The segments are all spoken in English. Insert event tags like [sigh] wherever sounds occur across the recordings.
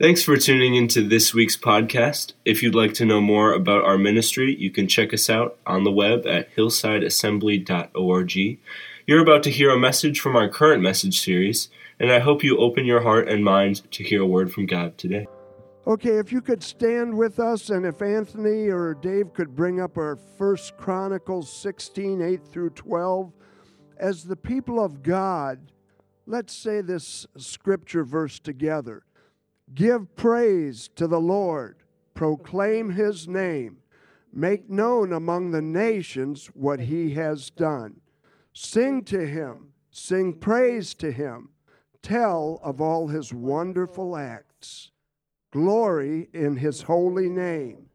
Thanks for tuning into this week's podcast. If you'd like to know more about our ministry, you can check us out on the web at hillsideassembly.org. You're about to hear a message from our current message series, and I hope you open your heart and mind to hear a word from God today. Okay, if you could stand with us, and if Anthony or Dave could bring up our First Chronicles 16, 8 through 12. As the people of God, let's say this scripture verse together. Give praise to the Lord, proclaim his name, make known among the nations what he has done. Sing to him, sing praise to him, tell of all his wonderful acts. Glory in his holy name.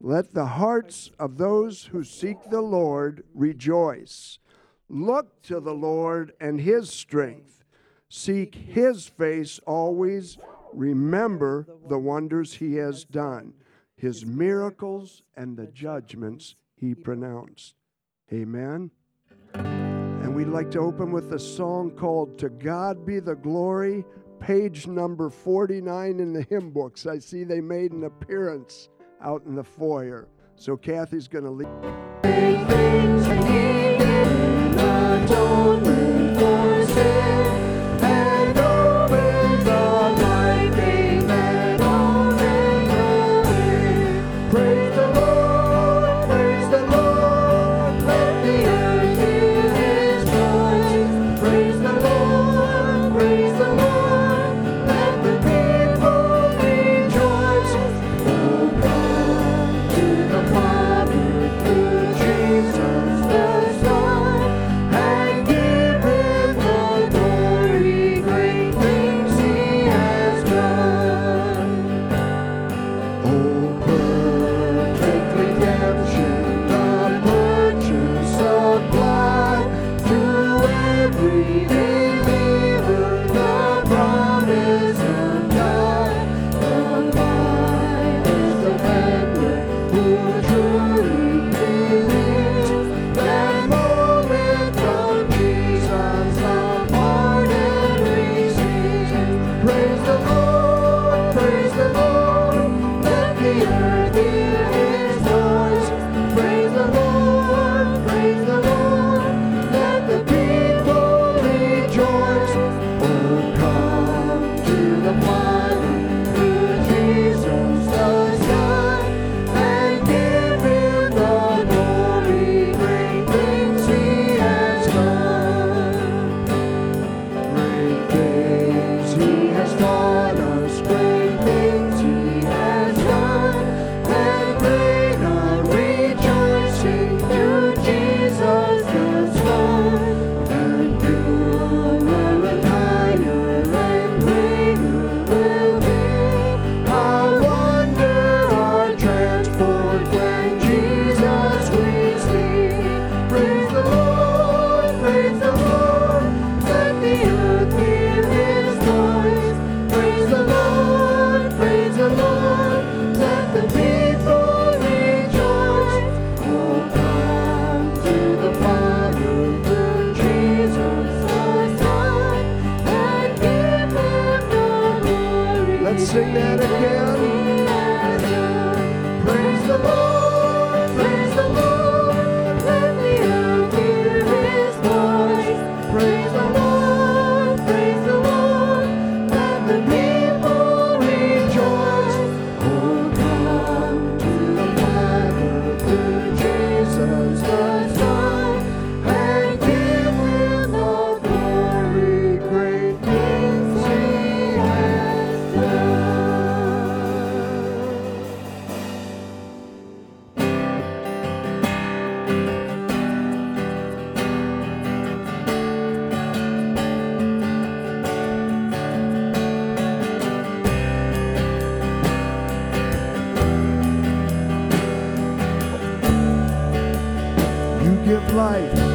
Let the hearts of those who seek the Lord rejoice. Look to the Lord and his strength. Seek his face always remember the wonders he has done, his miracles, and the judgments he pronounced. Amen. And we'd like to open with a song called To God Be the Glory, page number 49 in the hymn books. I see they made an appearance out in the foyer. So Kathy's going to lead. life.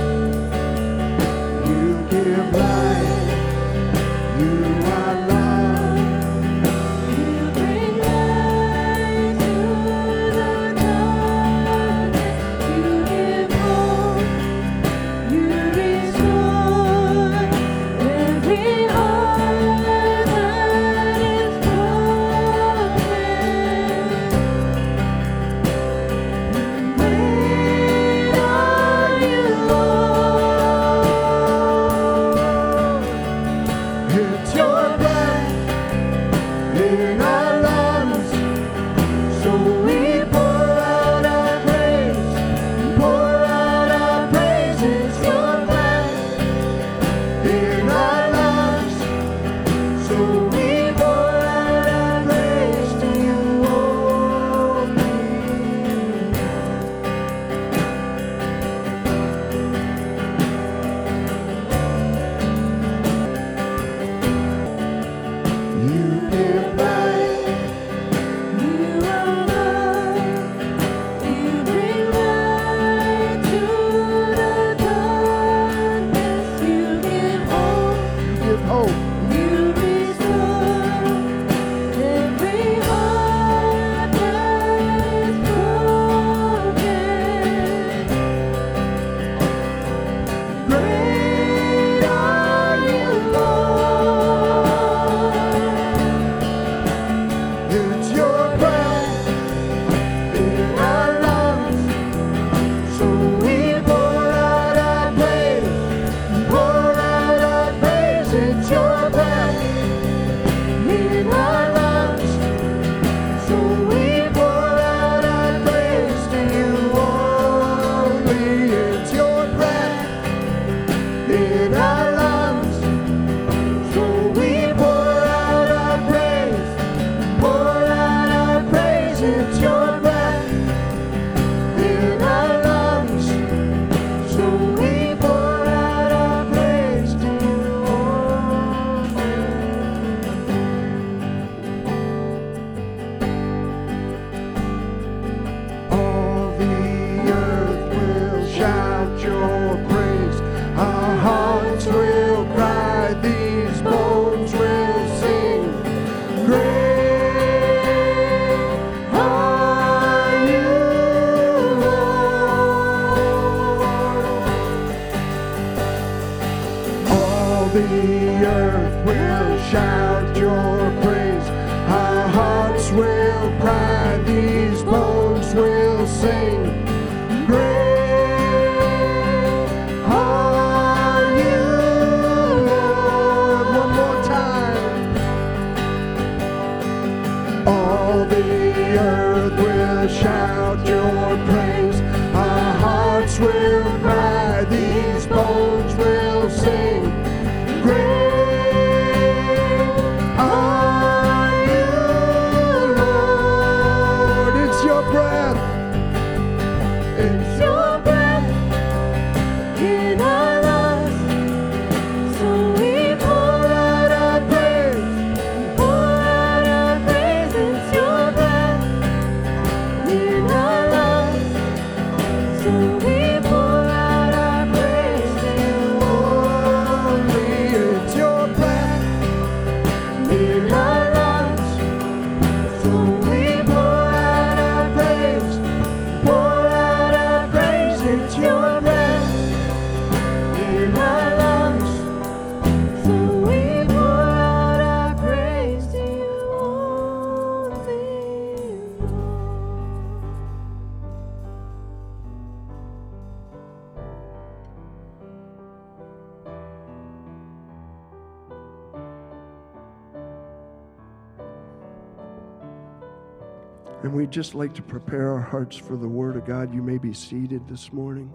And we'd just like to prepare our hearts for the Word of God. You may be seated this morning.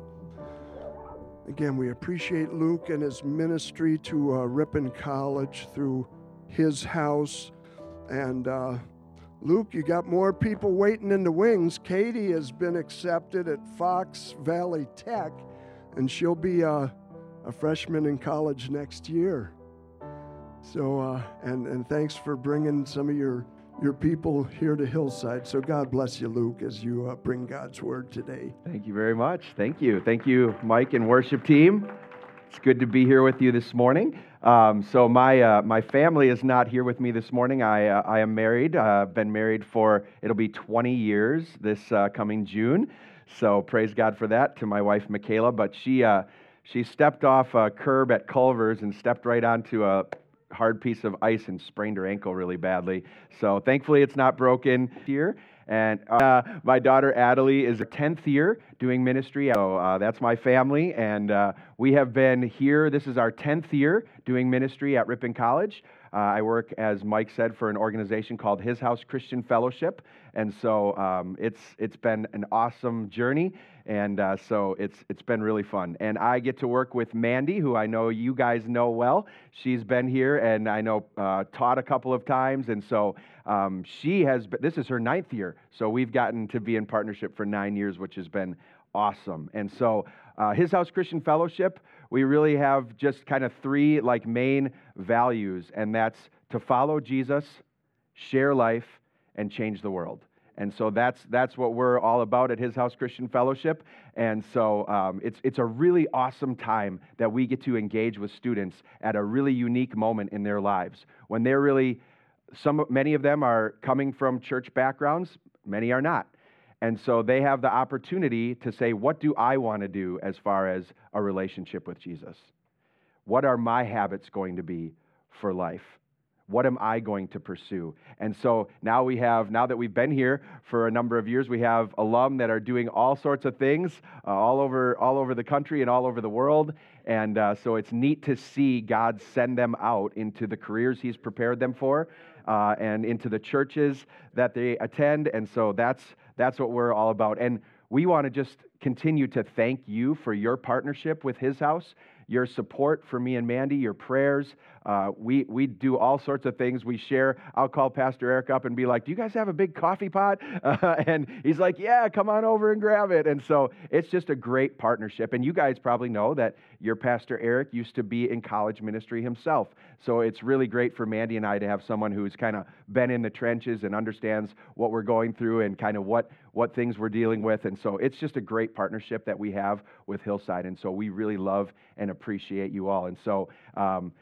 Again, we appreciate Luke and his ministry to uh, Ripon College through his house. And uh, Luke, you got more people waiting in the wings. Katie has been accepted at Fox Valley Tech, and she'll be uh, a freshman in college next year. So, uh, and, and thanks for bringing some of your your people here to Hillside. So God bless you, Luke, as you uh, bring God's word today. Thank you very much. Thank you. Thank you, Mike and worship team. It's good to be here with you this morning. Um, so my uh, my family is not here with me this morning. I uh, I am married. I've been married for it'll be 20 years this uh, coming June. So praise God for that to my wife Michaela. But she uh, she stepped off a curb at Culver's and stepped right onto a hard piece of ice and sprained her ankle really badly. So thankfully it's not broken here. And uh, my daughter Adelie is a 10th year doing ministry. So uh, that's my family. And uh, we have been here. This is our 10th year doing ministry at Ripon College. Uh, I work, as Mike said, for an organization called His House Christian Fellowship. And so um, it's, it's been an awesome journey. And uh, so it's, it's been really fun. And I get to work with Mandy, who I know you guys know well. She's been here and I know uh, taught a couple of times. And so um, she has, been, this is her ninth year. So we've gotten to be in partnership for nine years, which has been awesome. And so uh, His House Christian Fellowship, we really have just kind of three like main values, and that's to follow Jesus, share life, and change the world. And so that's that's what we're all about at His House Christian Fellowship. And so um, it's it's a really awesome time that we get to engage with students at a really unique moment in their lives when they're really some many of them are coming from church backgrounds, many are not. And so they have the opportunity to say, What do I want to do as far as a relationship with Jesus? What are my habits going to be for life? What am I going to pursue? And so now we have, now that we've been here for a number of years, we have alum that are doing all sorts of things uh, all, over, all over the country and all over the world. And uh, so it's neat to see God send them out into the careers He's prepared them for uh, and into the churches that they attend. And so that's, that's what we're all about. And we want to just continue to thank you for your partnership with His House your support for me and Mandy, your prayers. Uh, we, we do all sorts of things. We share. I'll call Pastor Eric up and be like, Do you guys have a big coffee pot? [laughs] Uh, and he's like, Yeah, come on over and grab it. And so it's just a great partnership. And you guys probably know that your Pastor Eric used to be in college ministry himself. So it's really great for Mandy and I to have someone who's kind of been in the trenches and understands what we're going through and kind of what, what things we're dealing with. And so it's just a great partnership that we have with Hillside. And so we really love and appreciate you all. And so, um,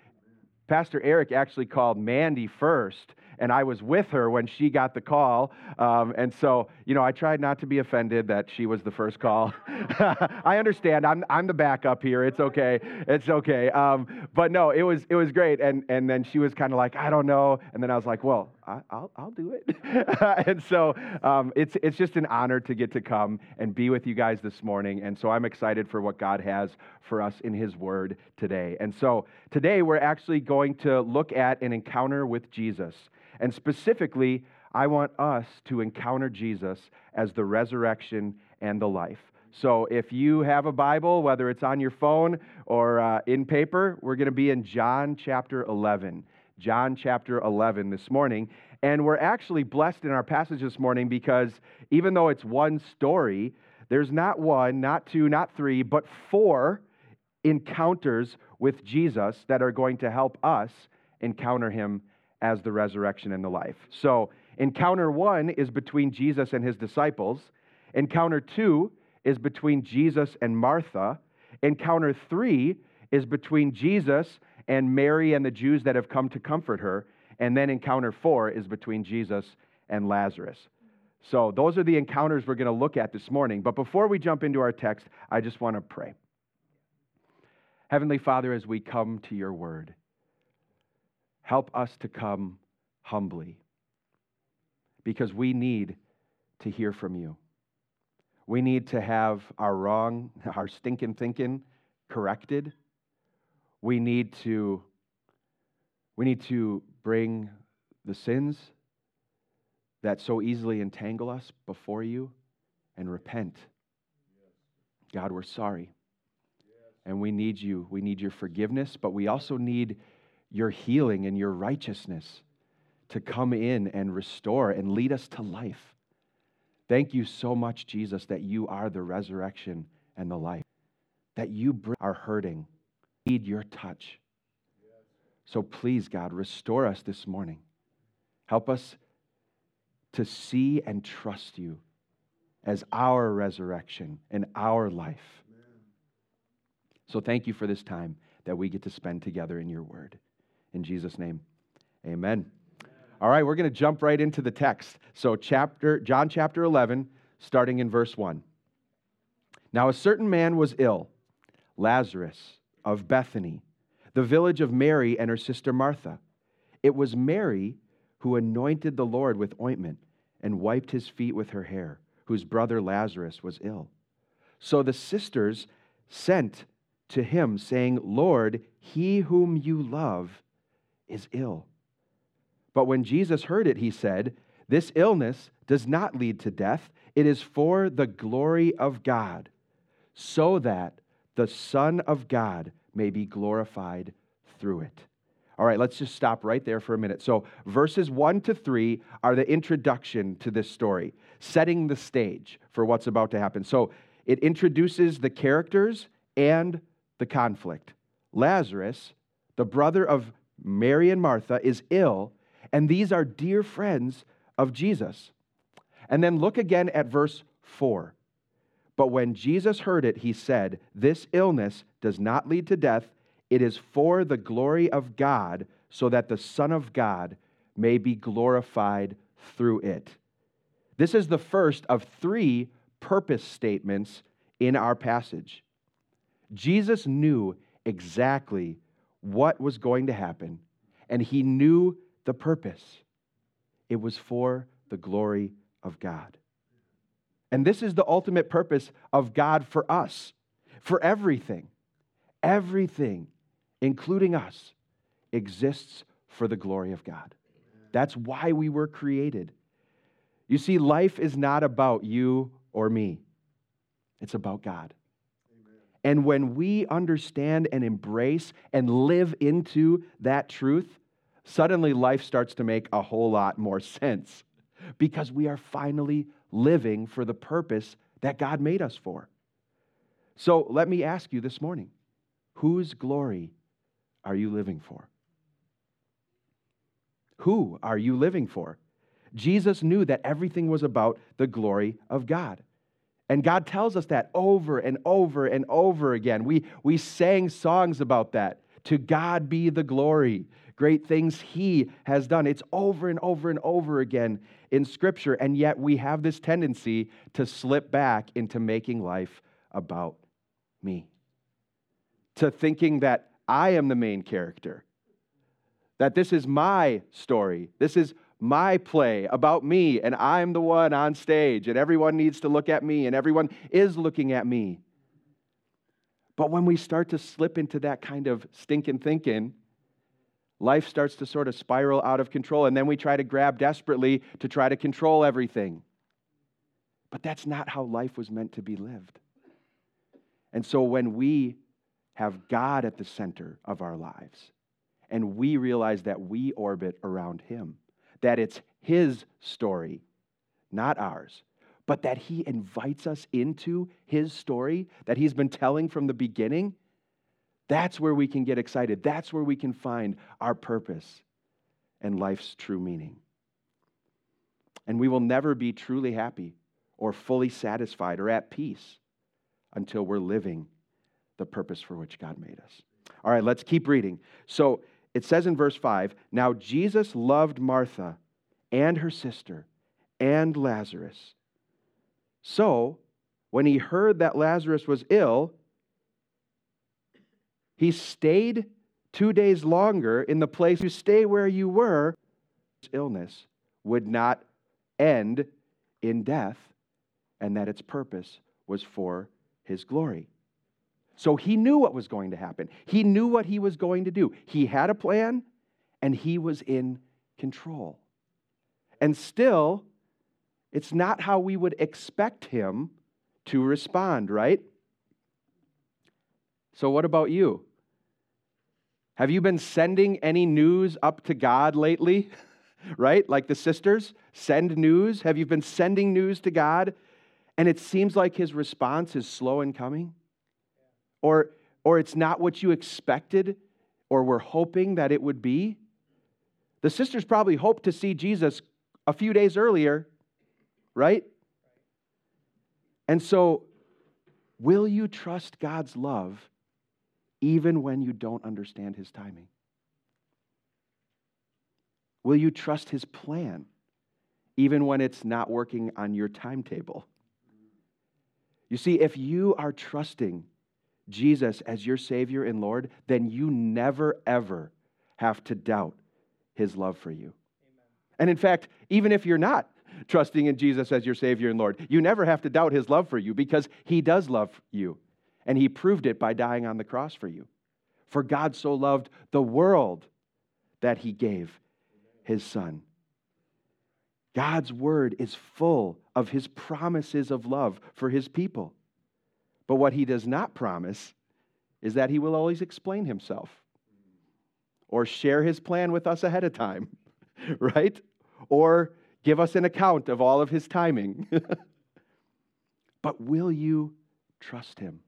Pastor Eric actually called Mandy first, and I was with her when she got the call. Um, and so, you know, I tried not to be offended that she was the first call. [laughs] I understand. I'm, I'm the backup here. It's okay. It's okay. Um, but no, it was it was great. And and then she was kind of like, I don't know. And then I was like, well, I, will I'll do it. [laughs] and so um, it's it's just an honor to get to come and be with you guys this morning. And so I'm excited for what God has for us in His Word today. And so today we're actually going to look at an encounter with Jesus. And specifically, I want us to encounter Jesus as the resurrection and the life. So if you have a Bible, whether it's on your phone or uh, in paper, we're going to be in John chapter 11. John chapter 11 this morning. And we're actually blessed in our passage this morning because even though it's one story, there's not one, not two, not three, but four encounters with Jesus that are going to help us encounter him as the resurrection and the life. So, encounter one is between Jesus and his disciples, encounter two is between Jesus and Martha, encounter three is between Jesus and Mary and the Jews that have come to comfort her, and then encounter four is between Jesus and Lazarus. So, those are the encounters we're going to look at this morning. But before we jump into our text, I just want to pray. Heavenly Father, as we come to your word, help us to come humbly because we need to hear from you. We need to have our wrong, [laughs] our stinking thinking corrected. We need to we need to bring the sins that so easily entangle us before you and repent. God, we're sorry. And we need you. We need your forgiveness, but we also need your healing and your righteousness to come in and restore and lead us to life. Thank you so much, Jesus, that you are the resurrection and the life, that you are hurting, need your touch. So please, God, restore us this morning. Help us to see and trust you as our resurrection and our life. So thank you for this time that we get to spend together in your word. In Jesus' name, amen. All right, we're going to jump right into the text. So chapter John chapter 11 starting in verse 1. Now a certain man was ill, Lazarus of Bethany, the village of Mary and her sister Martha. It was Mary who anointed the Lord with ointment and wiped his feet with her hair, whose brother Lazarus was ill. So the sisters sent to him, saying, Lord, he whom you love is ill. But when Jesus heard it, he said, This illness does not lead to death, it is for the glory of God, so that the Son of God may be glorified through it. All right, let's just stop right there for a minute. So, verses 1 to 3 are the introduction to this story, setting the stage for what's about to happen. So, it introduces the characters and the conflict. Lazarus, the brother of Mary and Martha, is ill, and these are dear friends of Jesus. And then look again at verse 4. But when Jesus heard it, he said, This illness does not lead to death. It is for the glory of God, so that the Son of God may be glorified through it. This is the first of three purpose statements in our passage. Jesus knew exactly what was going to happen, and he knew the purpose. It was for the glory of God. And this is the ultimate purpose of God for us, for everything. Everything, including us, exists for the glory of God. That's why we were created. You see, life is not about you or me, it's about God. And when we understand and embrace and live into that truth, suddenly life starts to make a whole lot more [laughs] sense because we are finally living for the purpose that God made us for. So let me ask you this morning whose glory are you living for? Who are you living for? Jesus knew that everything was about the glory of God. And God tells us that over and over and over again. We, we sang songs about that. To God be the glory, great things He has done. It's over and over and over again in Scripture. And yet we have this tendency to slip back into making life about me, to thinking that I am the main character, that this is my story, this is my play about me, and I'm the one on stage, and everyone needs to look at me, and everyone is looking at me. But when we start to slip into that kind of stinking thinking, life starts to sort of spiral out of control, and then we try to grab desperately to try to control everything. But that's not how life was meant to be lived. And so when we have God at the center of our lives, and we realize that we orbit around Him, that it's His story, not ours, but that He invites us into His story that He's been telling from the beginning, that's where we can get excited. That's where we can find our purpose and life's true meaning. And we will never be truly happy or fully satisfied or at peace until we're living the purpose for which God made us. All right, let's keep reading. So it says in verse 5 Now Jesus loved Martha and her sister and Lazarus. So when he heard that Lazarus was ill, he stayed two days longer in the place you stay where you were. His illness would not end in death, and that its purpose was for his glory. So he knew what was going to happen. He knew what he was going to do. He had a plan, and he was in control. And still, it's not how we would expect him to respond, right? So, what about you? Have you been sending any news up to God lately? [laughs] right? Like the sisters send news. Have you been sending news to God? And it seems like his response is slow in coming? Or, or it's not what you expected or were hoping that it would be? The sisters probably hoped to see Jesus a few days earlier, right? And so, will you trust God's love even when you don't understand his timing? Will you trust his plan even when it's not working on your timetable? You see, if you are trusting Jesus as your Savior and Lord, then you never, ever have to doubt his love for you. Amen. And in fact, even if you're not trusting in Jesus as your Savior and Lord, you never have to doubt his love for you because he does love you. And he proved it by dying on the cross for you. For God so loved the world that he gave his Son. God's word is full of his promises of love for his people. But what he does not promise is that he will always explain himself or share his plan with us ahead of time, [laughs] right? Or give us an account of all of his timing. [laughs] but will you trust him?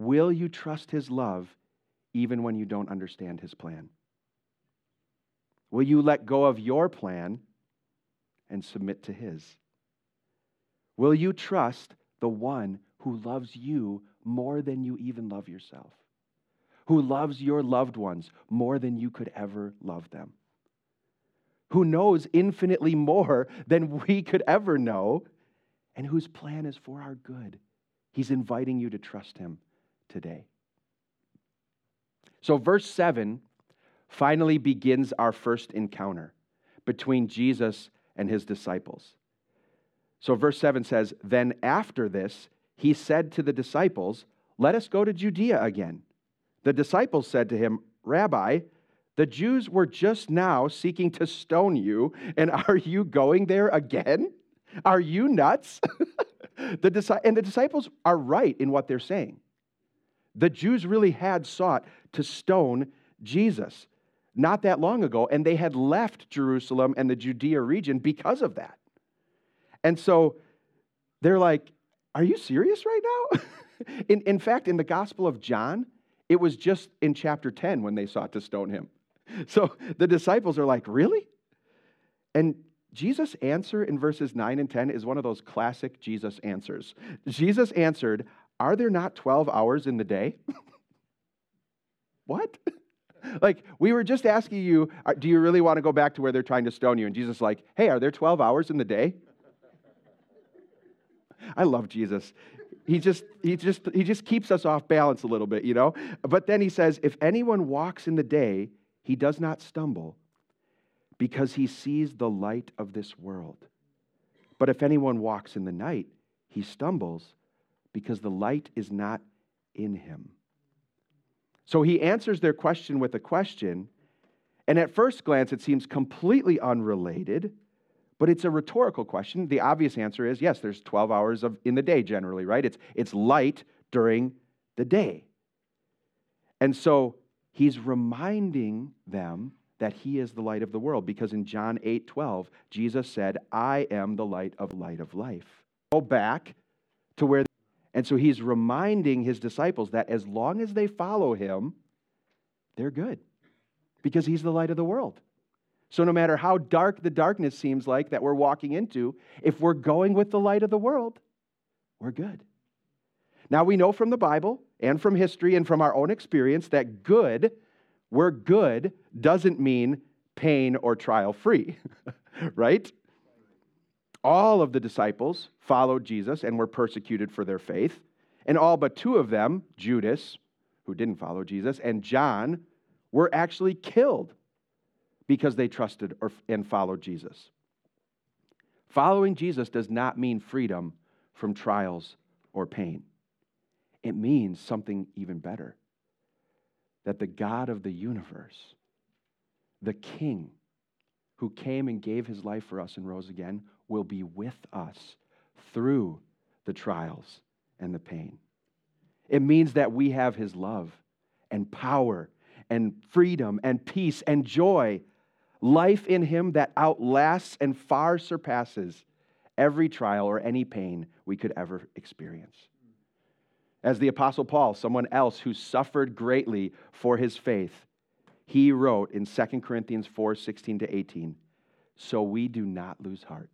Will you trust his love even when you don't understand his plan? Will you let go of your plan and submit to his? Will you trust the one who loves you more than you even love yourself? Who loves your loved ones more than you could ever love them? Who knows infinitely more than we could ever know, and whose plan is for our good? He's inviting you to trust him today. So, verse 7 finally begins our first encounter between Jesus and his disciples. So, verse 7 says, Then after this, he said to the disciples, Let us go to Judea again. The disciples said to him, Rabbi, the Jews were just now seeking to stone you, and [laughs] are you going there again? Are you nuts? [laughs] the, and the disciples are right in what they're saying. The Jews really had sought to stone Jesus not that long ago, and they had left Jerusalem and the Judea region because of that. And so they're like, Are you serious right now? [laughs] in, in fact, in the Gospel of John, it was just in chapter 10 when they sought to stone him. [laughs] So the disciples are like, Really? And Jesus' answer in verses 9 and 10 is one of those classic Jesus answers. Jesus answered, Are there not 12 hours in the day? [laughs] what? [laughs] like, we were just asking you, do you really want to go back to where they're trying to stone you? And Jesus like, hey, are there 12 hours in the day? [laughs] I love Jesus. He just, he, just, he just keeps us off balance a little bit, you know? But then he says, if anyone walks in the day, he does not stumble because he sees the light of this world. But if anyone walks in the night, he stumbles because the light is not in him. So he answers their question with a question, And at first glance, it seems completely unrelated, but it's a rhetorical question. The obvious answer is yes, there's 12 hours of, in the day generally, right? It's, it's light during the day. And so he's reminding them that he is the light of the world because in John 8 12, Jesus said, I am the light of light of life. Go back to where, and so he's reminding his disciples that as long as they follow him, they're good because he's the light of the world. So no matter how dark the darkness seems like that we're walking into, if we're going with the light of the world, we're good. Now we know from the Bible and from history and from our own experience that good, we're good, doesn't mean pain or trial free, [laughs] right? All of the disciples followed Jesus and were persecuted for their faith, and all but two of them, Judas, who didn't follow Jesus, and John, were actually killed because they trusted and followed Jesus. Following Jesus does not mean freedom from trials or pain. It means something even better that the God of the universe, the King who came and gave his life for us and rose again, will be with us through the trials and the pain. It means that we have his love and power and freedom and peace and joy, life in him that outlasts and far surpasses every trial or any pain we could ever experience. As the Apostle Paul, someone else who suffered greatly for his faith, he wrote in 2 Corinthians 4 16 to 18, So we do not lose heart.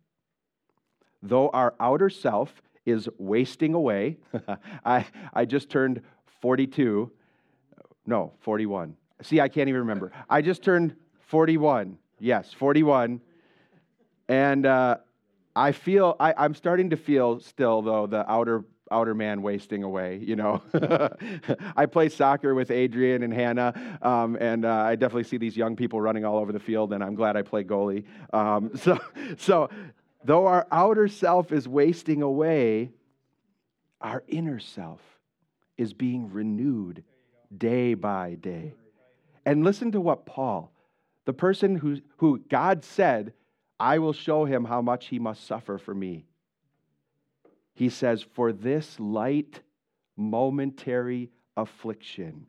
Though our outer self is wasting away, [laughs] I, I just turned 42, no, 41. See, I can't even remember. [laughs] I just turned 41. Yes, 41. And uh, I feel, I, I'm starting to feel still, though, the outer outer man wasting away, you know. [laughs] I play soccer with Adrian and Hannah, um, and uh, I definitely see these young people running all over the field, and I'm glad I play goalie. Um, [laughs] so, so, though our outer self is wasting away, our inner self is being renewed day by day. And listen to what Paul, the person who, who God said, I will show him how much he must suffer for me he says, For this light, momentary affliction.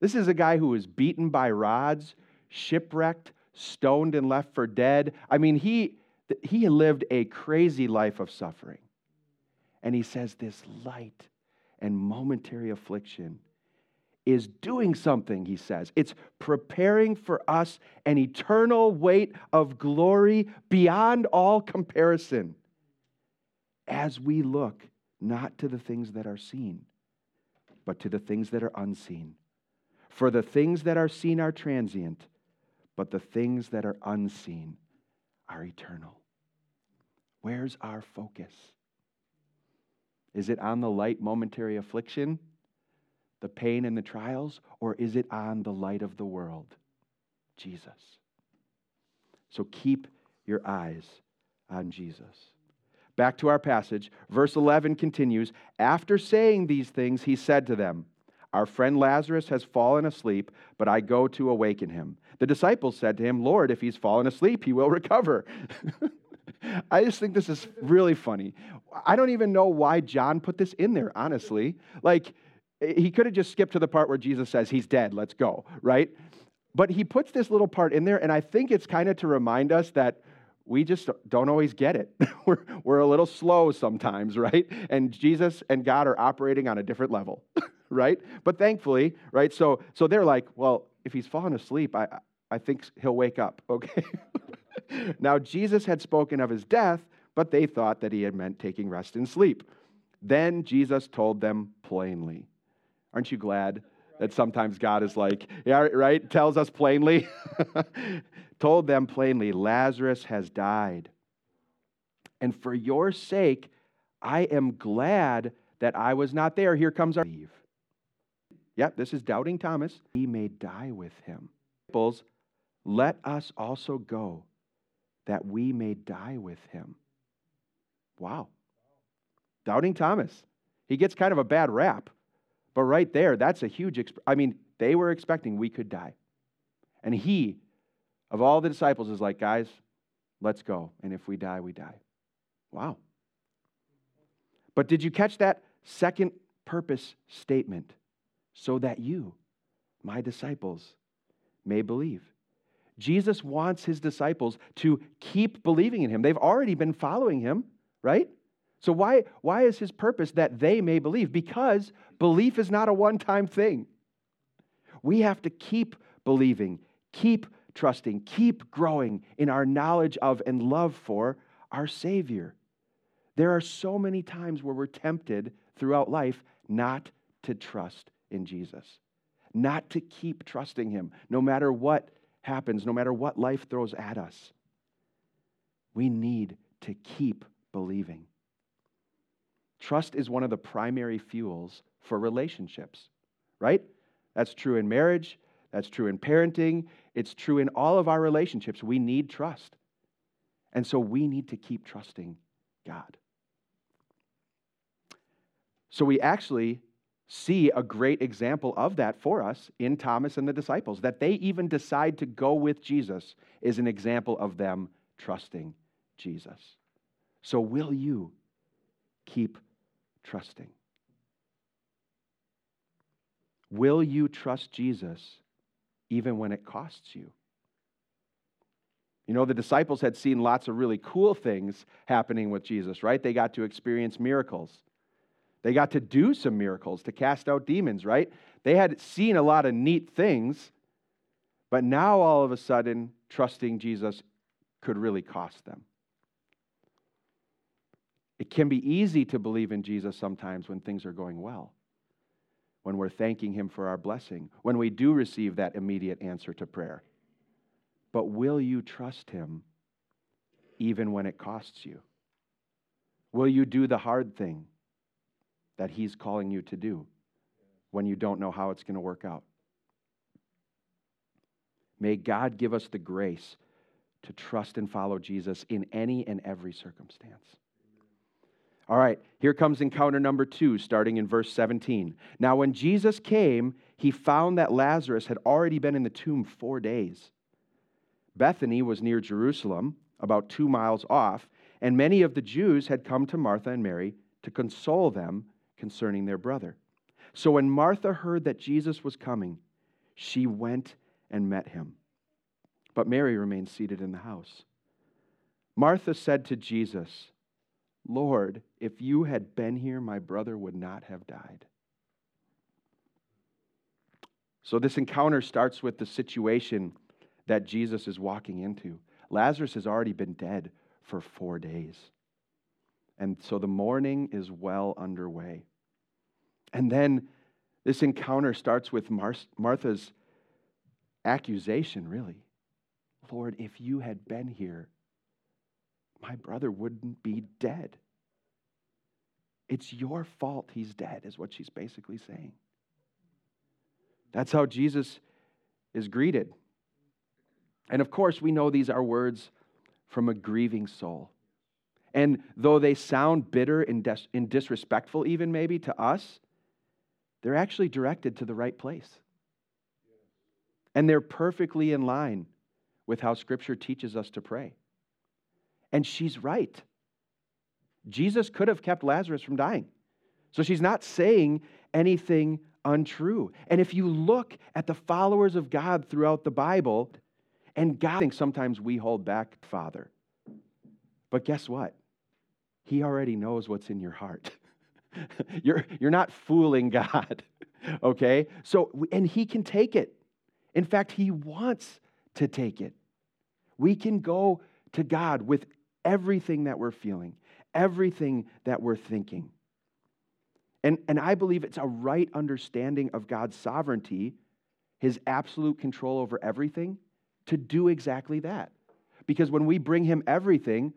This is a guy who was beaten by rods, shipwrecked, stoned, and left for dead. I mean, he, he lived a crazy life of suffering. And he says, This light and momentary affliction is doing something, he says. It's preparing for us an eternal weight of glory beyond all comparison as we look not to the things that are seen, but to the things that are unseen. For the things that are seen are transient, but the things that are unseen are eternal. Where's our focus? Is it on the light momentary affliction, the pain and the trials, or is it on the light of the world, Jesus? So keep your eyes on Jesus. Back to our passage. Verse 11 continues After saying these things, he said to them, Our friend Lazarus has fallen asleep, but I go to awaken him. The disciples said to him, Lord, if he's fallen asleep, he will recover. [laughs] I just think this is really funny. I don't even know why John put this in there, honestly. Like, he could have just skipped to the part where Jesus says, He's dead, let's go, right? But he puts this little part in there, and I think it's kind of to remind us that we just don't always get it. [laughs] we're, we're a little slow sometimes, right? And Jesus and God are operating on a different level, [laughs] right? But thankfully, right? So, so they're like, well, if he's fallen asleep, I, I think he'll wake up, [laughs] okay? now, Jesus had spoken of his death, but they thought that he had meant taking rest and sleep. Then Jesus told them plainly. Aren't you glad that sometimes God is like, yeah, right? Tells us plainly. [laughs] told them plainly, Lazarus has died. And for your sake, I am glad that I was not there. Here comes our Eve. Yep, this is doubting Thomas. He may die with him. Let us also go that we may die with him. Wow. Doubting Thomas. He gets kind of a bad rap. But right there, that's a huge, exp- I mean, they were expecting we could die. And he, of all the disciples, is like, guys, let's go. And if we die, we die. Wow. But did you catch that second purpose statement? So that you, my disciples, may believe. Jesus wants his disciples to keep believing in him. They've already been following him, right? So why, why is his purpose that they may believe? Because belief is not a one time thing. We have to keep believing, keep trusting, keep growing in our knowledge of and love for our Savior. There are so many times where we're tempted throughout life not to trust in Jesus, not to keep trusting Him, no matter what happens, no matter what life throws at us. We need to keep believing. Trust is one of the primary fuels for relationships, right? That's true in marriage, that's true in parenting, it's true in all of our relationships. We need trust. And so we need to keep trusting God. So we actually see a great example of that for us in Thomas and the disciples. That they even decide to go with Jesus is an example of them trusting Jesus. So, will you keep trusting? Will you trust Jesus even when it costs you? You know, the disciples had seen lots of really cool things happening with Jesus, right? They got to experience miracles. They got to do some miracles to cast out demons, right? They had seen a lot of neat things, but now all of a sudden, trusting Jesus could really cost them. It can be easy to believe in Jesus sometimes when things are going well, when we're thanking Him for our blessing, when we do receive that immediate answer to prayer. But will you trust Him even when it costs you? Will you do the hard thing that He's calling you to do when you don't know how it's going to work out? May God give us the grace to trust and follow Jesus in any and every circumstance. All right, here comes encounter number two, starting in verse 17. Now, when Jesus came, he found that Lazarus had already been in the tomb four days. Bethany was near Jerusalem, about two miles off, and many of the Jews had come to Martha and Mary to console them concerning their brother. So when Martha heard that Jesus was coming, she went and met him. But Mary remained seated in the house. Martha said to Jesus, Lord, if you had been here, my brother would not have died. So this encounter starts with the situation that Jesus is walking into. Lazarus has already been dead for four days. And so the mourning is well underway. And then this encounter starts with Mar- Martha's accusation, really. Lord, if you had been here, my brother wouldn't be dead. It's your fault he's dead, is what she's basically saying. That's how Jesus is greeted. And of course, we know these are words from a grieving soul. And though they sound bitter and, dis- and disrespectful, even maybe to us, they're actually directed to the right place. And they're perfectly in line with how Scripture teaches us to pray. And she's right. Jesus could have kept Lazarus from dying. So she's not saying anything untrue. And if you look at the followers of God throughout the Bible, and God thinks sometimes we hold back, Father. But guess what? He already knows what's in your heart. [laughs] you're, you're not fooling God, [laughs] okay? So, and He can take it. In fact, He wants to take it. We can go to God with everything that we're feeling, everything that we're thinking. And, and I believe it's a right understanding of God's sovereignty, His absolute control over everything, to do exactly that. Because when we bring Him everything,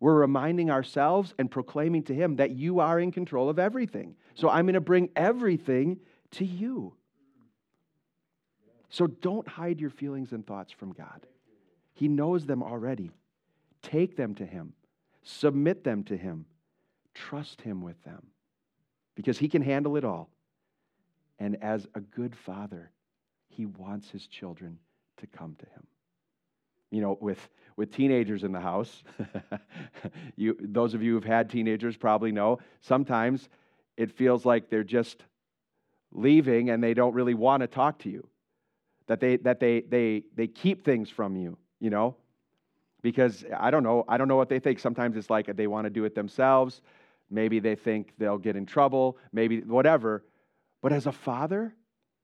we're reminding ourselves and proclaiming to Him that you are in control of everything. So I'm going to bring everything to you. So don't hide your feelings and thoughts from God. He knows them already. Take them to Him, submit them to Him, trust Him with them because He can handle it all. And as a good father, He wants His children to come to him. You know, with, with teenagers in the house, [laughs] you, those of you who've had teenagers probably know sometimes it feels like they're just leaving and they don't really want to talk to you. That they that they they they keep things from you, you know? Because I don't know, I don't know what they think. Sometimes it's like they want to do it themselves. Maybe they think they'll get in trouble, maybe whatever. But as a father,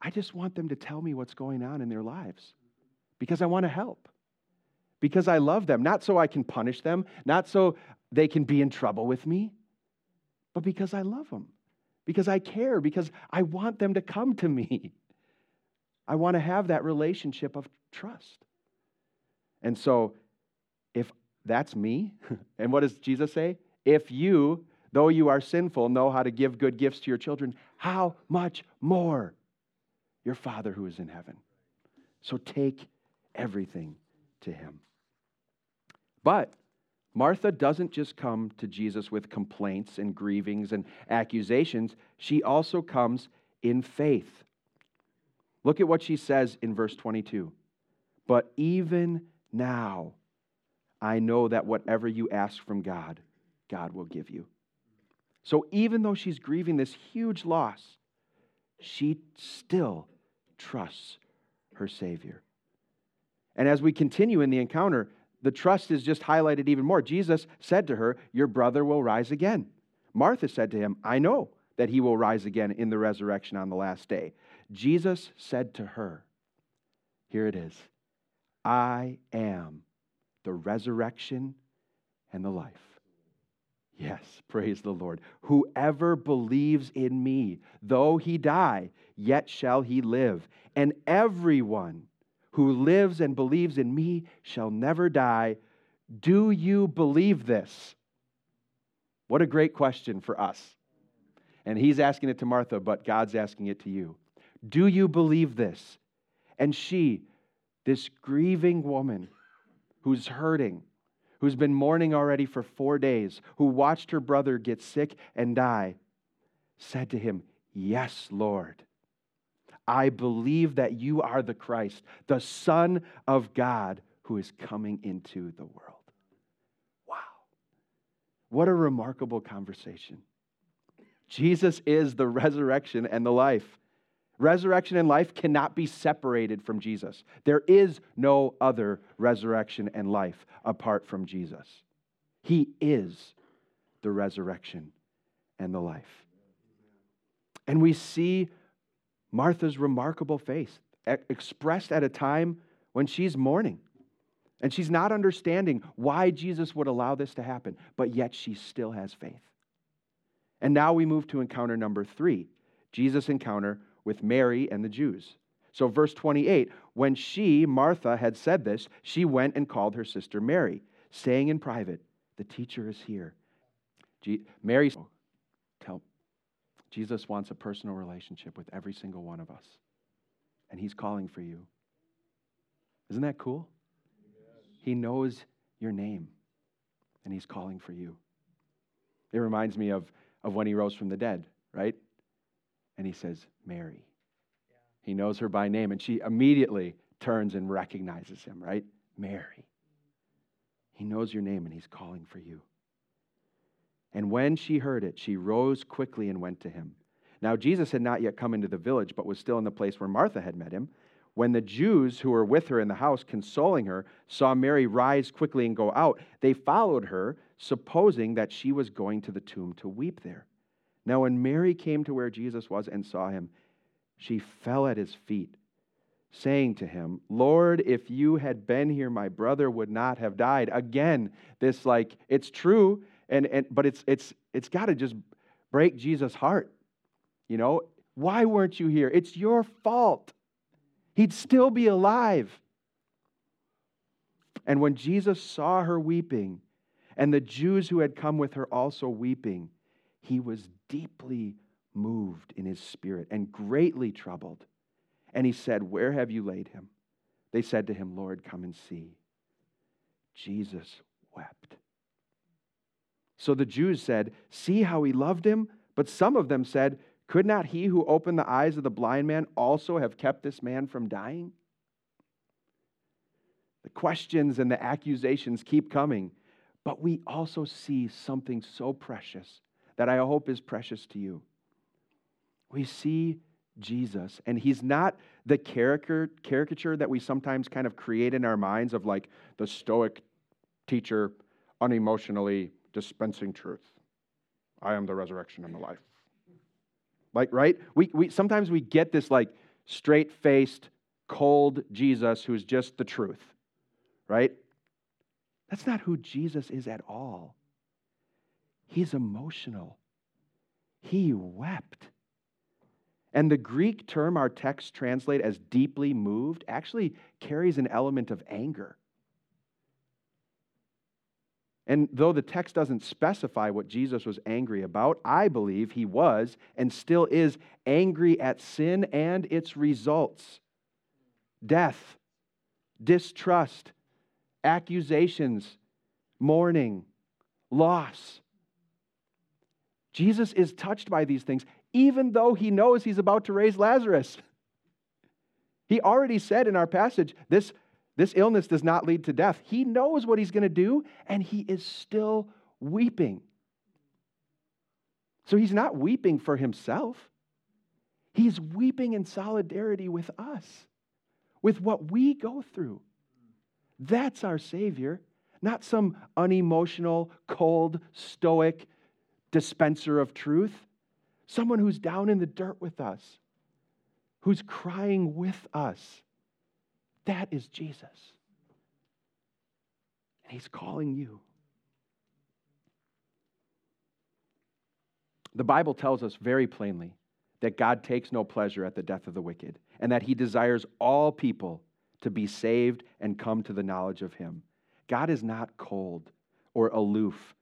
I just want them to tell me what's going on in their lives because I want to help. Because I love them, not so I can punish them, not so they can be in trouble with me, but because I love them because I care, because I want them to come to me. I want to have that relationship of trust. And so, if that's me, [laughs] and what does Jesus say? If you, though you are sinful, know how to give good gifts to your children, how much more your Father who is in heaven? So take everything to him. But Martha doesn't just come to Jesus with complaints and grievings and accusations, she also comes in faith. Look at what she says in verse 22. But even now, I know that whatever you ask from God, God will give you. So even though she's grieving this huge loss, she still trusts her Savior. And as we continue in the encounter, the trust is just highlighted even more. Jesus said to her, Your brother will rise again. Martha said to him, I know that he will rise again in the resurrection on the last day. Jesus said to her, Here it is I am the resurrection and the life. Yes, praise the Lord. Whoever believes in me, though he die, yet shall he live. And everyone who lives and believes in me shall never die. Do you believe this? What a great question for us. And he's asking it to Martha, but God's asking it to you. Do you believe this? And she, this grieving woman who's hurting, who's been mourning already for four days, who watched her brother get sick and die, said to him, Yes, Lord. I believe that you are the Christ, the Son of God who is coming into the world. Wow. What a remarkable conversation. Jesus is the resurrection and the life. Resurrection and life cannot be separated from Jesus. There is no other resurrection and life apart from Jesus. He is the resurrection and the life. And we see Martha's remarkable faith expressed at a time when she's mourning. And she's not understanding why Jesus would allow this to happen, but yet she still has faith. And now we move to encounter number three Jesus' encounter with Mary and the Jews. So, verse 28 when she, Martha, had said this, she went and called her sister Mary, saying in private, The teacher is here. Mary, tell, Jesus wants a personal relationship with every single one of us. And he's calling for you. Isn't that cool? He knows your name, and he's calling for you. It reminds me of, of when he rose from the dead, right? And he says, Mary. He knows her by name, and she immediately turns and recognizes him, right? Mary. He knows your name, and he's calling for you. And when she heard it, she rose quickly and went to him. Now, Jesus had not yet come into the village, but was still in the place where Martha had met him. When the Jews who were with her in the house, consoling her, saw Mary rise quickly and go out, they followed her, supposing that she was going to the tomb to weep there. Now, when Mary came to where Jesus was and saw him, she fell at his feet, saying to him, Lord, if you had been here, my brother would not have died. Again, this, like, it's true and, and but it's it's it's got to just break Jesus' heart. You know, why weren't you here? It's your fault. He'd still be alive. And when Jesus saw her weeping, and the Jews who had come with her also weeping, he was deeply moved in his spirit and greatly troubled. And he said, Where have you laid him? They said to him, Lord, come and see. Jesus wept. So the Jews said, See how he loved him? But some of them said, Could not he who opened the eyes of the blind man also have kept this man from dying? The questions and the accusations keep coming. But we also see something so precious that I hope is precious to you. We see Jesus, and he's not the caricature, that we sometimes kind of create in our minds of like the stoic teacher unemotionally dispensing truth. I am the resurrection and the life. Like, right? We, we sometimes we get this like straight-faced, cold Jesus who's just the truth, right? That's not who Jesus is at all. He's emotional. He wept. And the Greek term our text translate as deeply moved actually carries an element of anger. And though the text doesn't specify what Jesus was angry about, I believe he was and still is angry at sin and its results death, distrust, accusations, mourning, loss. Jesus is touched by these things, even though he knows he's about to raise Lazarus. He already said in our passage, this, this illness does not lead to death. He knows what he's going to do, and he is still weeping. So he's not weeping for himself, he's weeping in solidarity with us, with what we go through. That's our Savior, not some unemotional, cold, stoic dispenser of truth, someone who's down in the dirt with us, who's crying with us. That is Jesus. And He's calling you. The Bible tells us very plainly that God takes no pleasure at the death of the wicked and that He desires all people to be saved and come to the knowledge of Him. God is not cold or aloof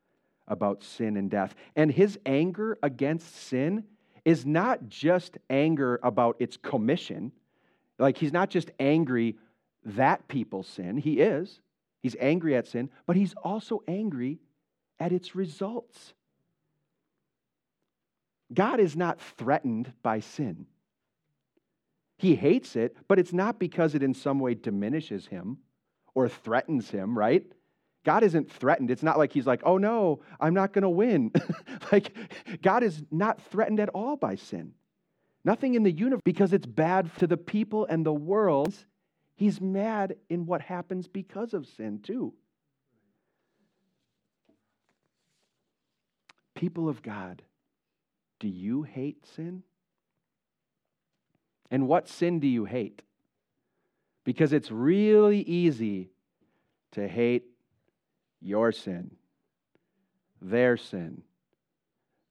about sin and death. And His anger against sin is not just anger about its commission. Like, He's not just angry that people sin. He is. He's angry at sin, but He's also angry at its results. God is not threatened by sin. He hates it, but it's not because it in some way diminishes him or threatens him, right? God isn't threatened. It's not like he's like, oh no, I'm not going to win. [laughs] like, God is not threatened at all by sin. Nothing in the universe, because it's bad to the people and the world. He's mad in what happens because of sin, too. People of God, do you hate sin? And what sin do you hate? Because it's really easy to hate your sin, their sin,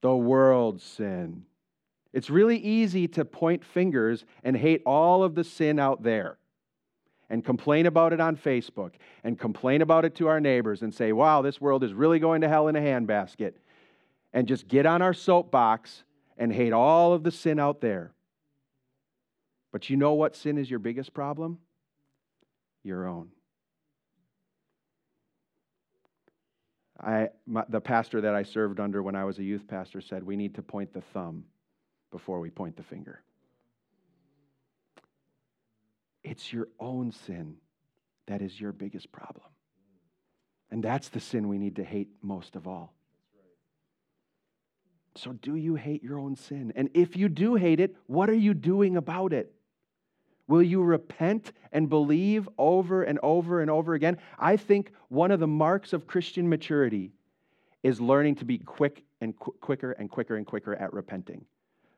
the world's sin. It's really easy to point fingers and hate all of the sin out there and complain about it on Facebook and complain about it to our neighbors and say, wow, this world is really going to hell in a handbasket. And just get on our soapbox and hate all of the sin out there. But you know what sin is your biggest problem? Your own. I, my, the pastor that I served under when I was a youth pastor said we need to point the thumb before we point the finger. It's your own sin that is your biggest problem. And that's the sin we need to hate most of all. So, do you hate your own sin? And if you do hate it, what are you doing about it? Will you repent and believe over and over and over again? I think one of the marks of Christian maturity is learning to be quick and qu- quicker and quicker and quicker at repenting.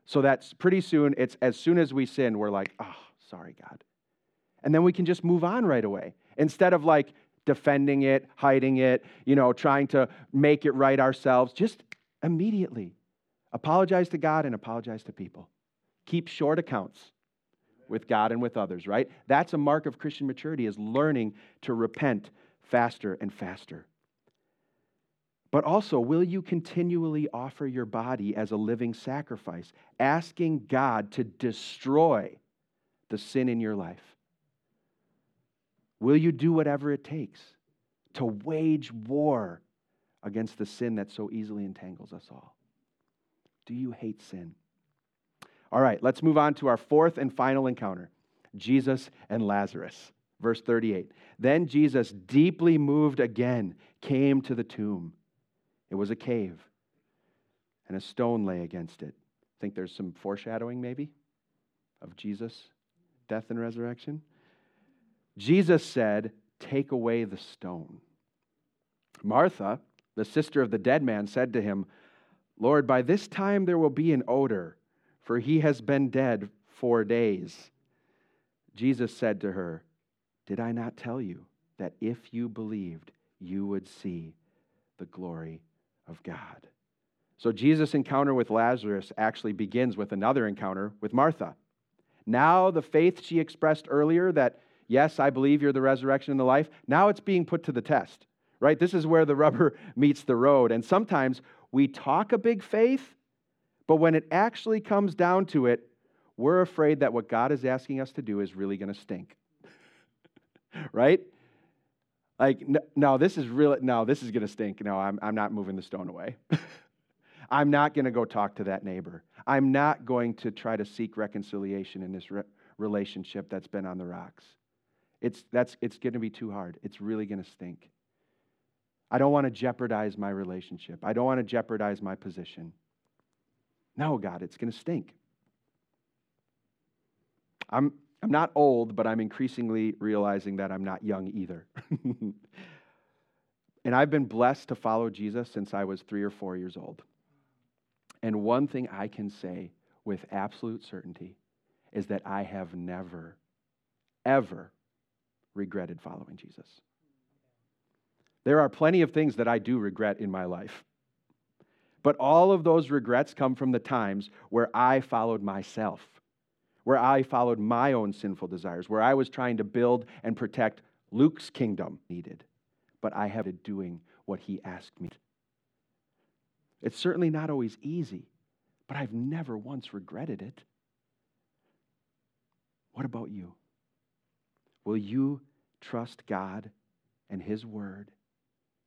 So that's pretty soon, it's as soon as we sin, we're like, oh, sorry, God. And then we can just move on right away. Instead of like defending it, hiding it, you know, trying to make it right ourselves, just immediately apologize to God and apologize to people. Keep short accounts with God and with others, right? That's a mark of Christian maturity is learning to repent faster and faster. But also, will you continually offer your body as a living sacrifice, asking God to destroy the sin in your life? Will you do whatever it takes to wage war against the sin that so easily entangles us all? Do you hate sin? All right, let's move on to our fourth and final encounter Jesus and Lazarus. Verse 38 Then Jesus, deeply moved again, came to the tomb. It was a cave, and a stone lay against it. Think there's some foreshadowing, maybe, of Jesus' death and resurrection? Jesus said, Take away the stone. Martha, the sister of the dead man, said to him, Lord, by this time there will be an odor, for he has been dead four days. Jesus said to her, Did I not tell you that if you believed, you would see the glory of God? So Jesus' encounter with Lazarus actually begins with another encounter with Martha. Now, the faith she expressed earlier that, yes, I believe you're the resurrection and the life, now it's being put to the test, right? This is where the rubber [laughs] meets the road. And sometimes we talk a big faith, but when it actually comes down to it, we're afraid that what God is asking us to do is really going to stink. [laughs] right? Like, no, this is really, no, this is going to stink. No, I'm, I'm not moving the stone away. [laughs] I'm not going to go talk to that neighbor. I'm not going to try to seek reconciliation in this re- relationship that's been on the rocks. It's, that's, it's going to be too hard. It's really going to stink. I don't want to jeopardize my relationship. I don't want to jeopardize my position. No, God, it's going to stink. I'm, I'm not old, but I'm increasingly realizing that I'm not young either. [laughs] and I've been blessed to follow Jesus since I was three or four years old. And one thing I can say with absolute certainty is that I have never, ever regretted following Jesus. There are plenty of things that I do regret in my life. But all of those regrets come from the times where I followed myself, where I followed my own sinful desires, where I was trying to build and protect Luke's kingdom needed. But I have been doing what he asked me. It's certainly not always easy, but I've never once regretted it. What about you? Will you trust God and His Word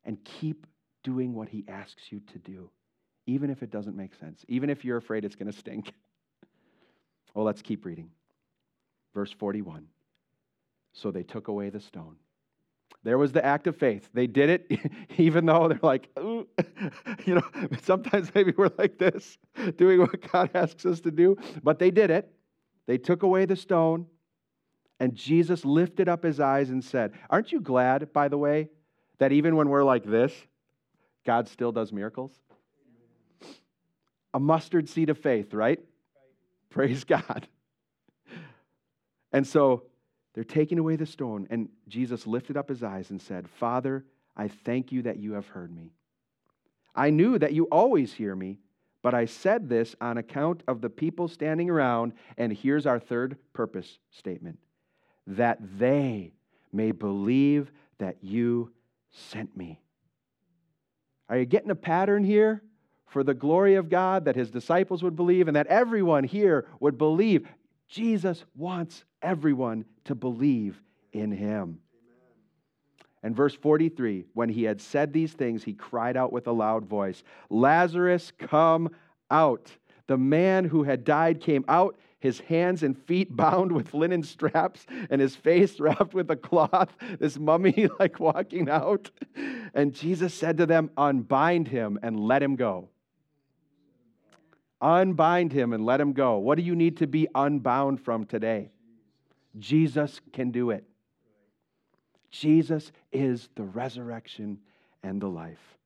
and keep doing what He asks you to do, even if it doesn't make sense, even if you're afraid it's going to stink? [laughs] well, let's keep reading. Verse 41. So they took away the stone. There was the act of faith. They did it [laughs] even though they're like, Ooh. [laughs] you know, sometimes maybe we're like this, doing what God asks us to do, but they did it. They took away the stone, and Jesus lifted up his eyes and said, Aren't you glad, by the way, that even when we're like this, God still does miracles? A mustard seed of faith, right? Praise God. And so they're taking away the stone, and Jesus lifted up his eyes and said, Father, I thank you that you have heard me. I knew that you always hear me, but I said this on account of the people standing around. And here's our third purpose statement that they may believe that you sent me. Are you getting a pattern here? For the glory of God, that his disciples would believe and that everyone here would believe. Jesus wants everyone to believe in him. And verse 43 when he had said these things, he cried out with a loud voice, Lazarus, come out. The man who had died came out, his hands and feet [laughs] bound with linen straps, and his face [laughs] wrapped with a cloth, this mummy [laughs] like walking out. And Jesus said to them, Unbind him and let him go. Unbind him and let him go. What do you need to be unbound from today? Jesus can do it. Jesus is the resurrection and the life.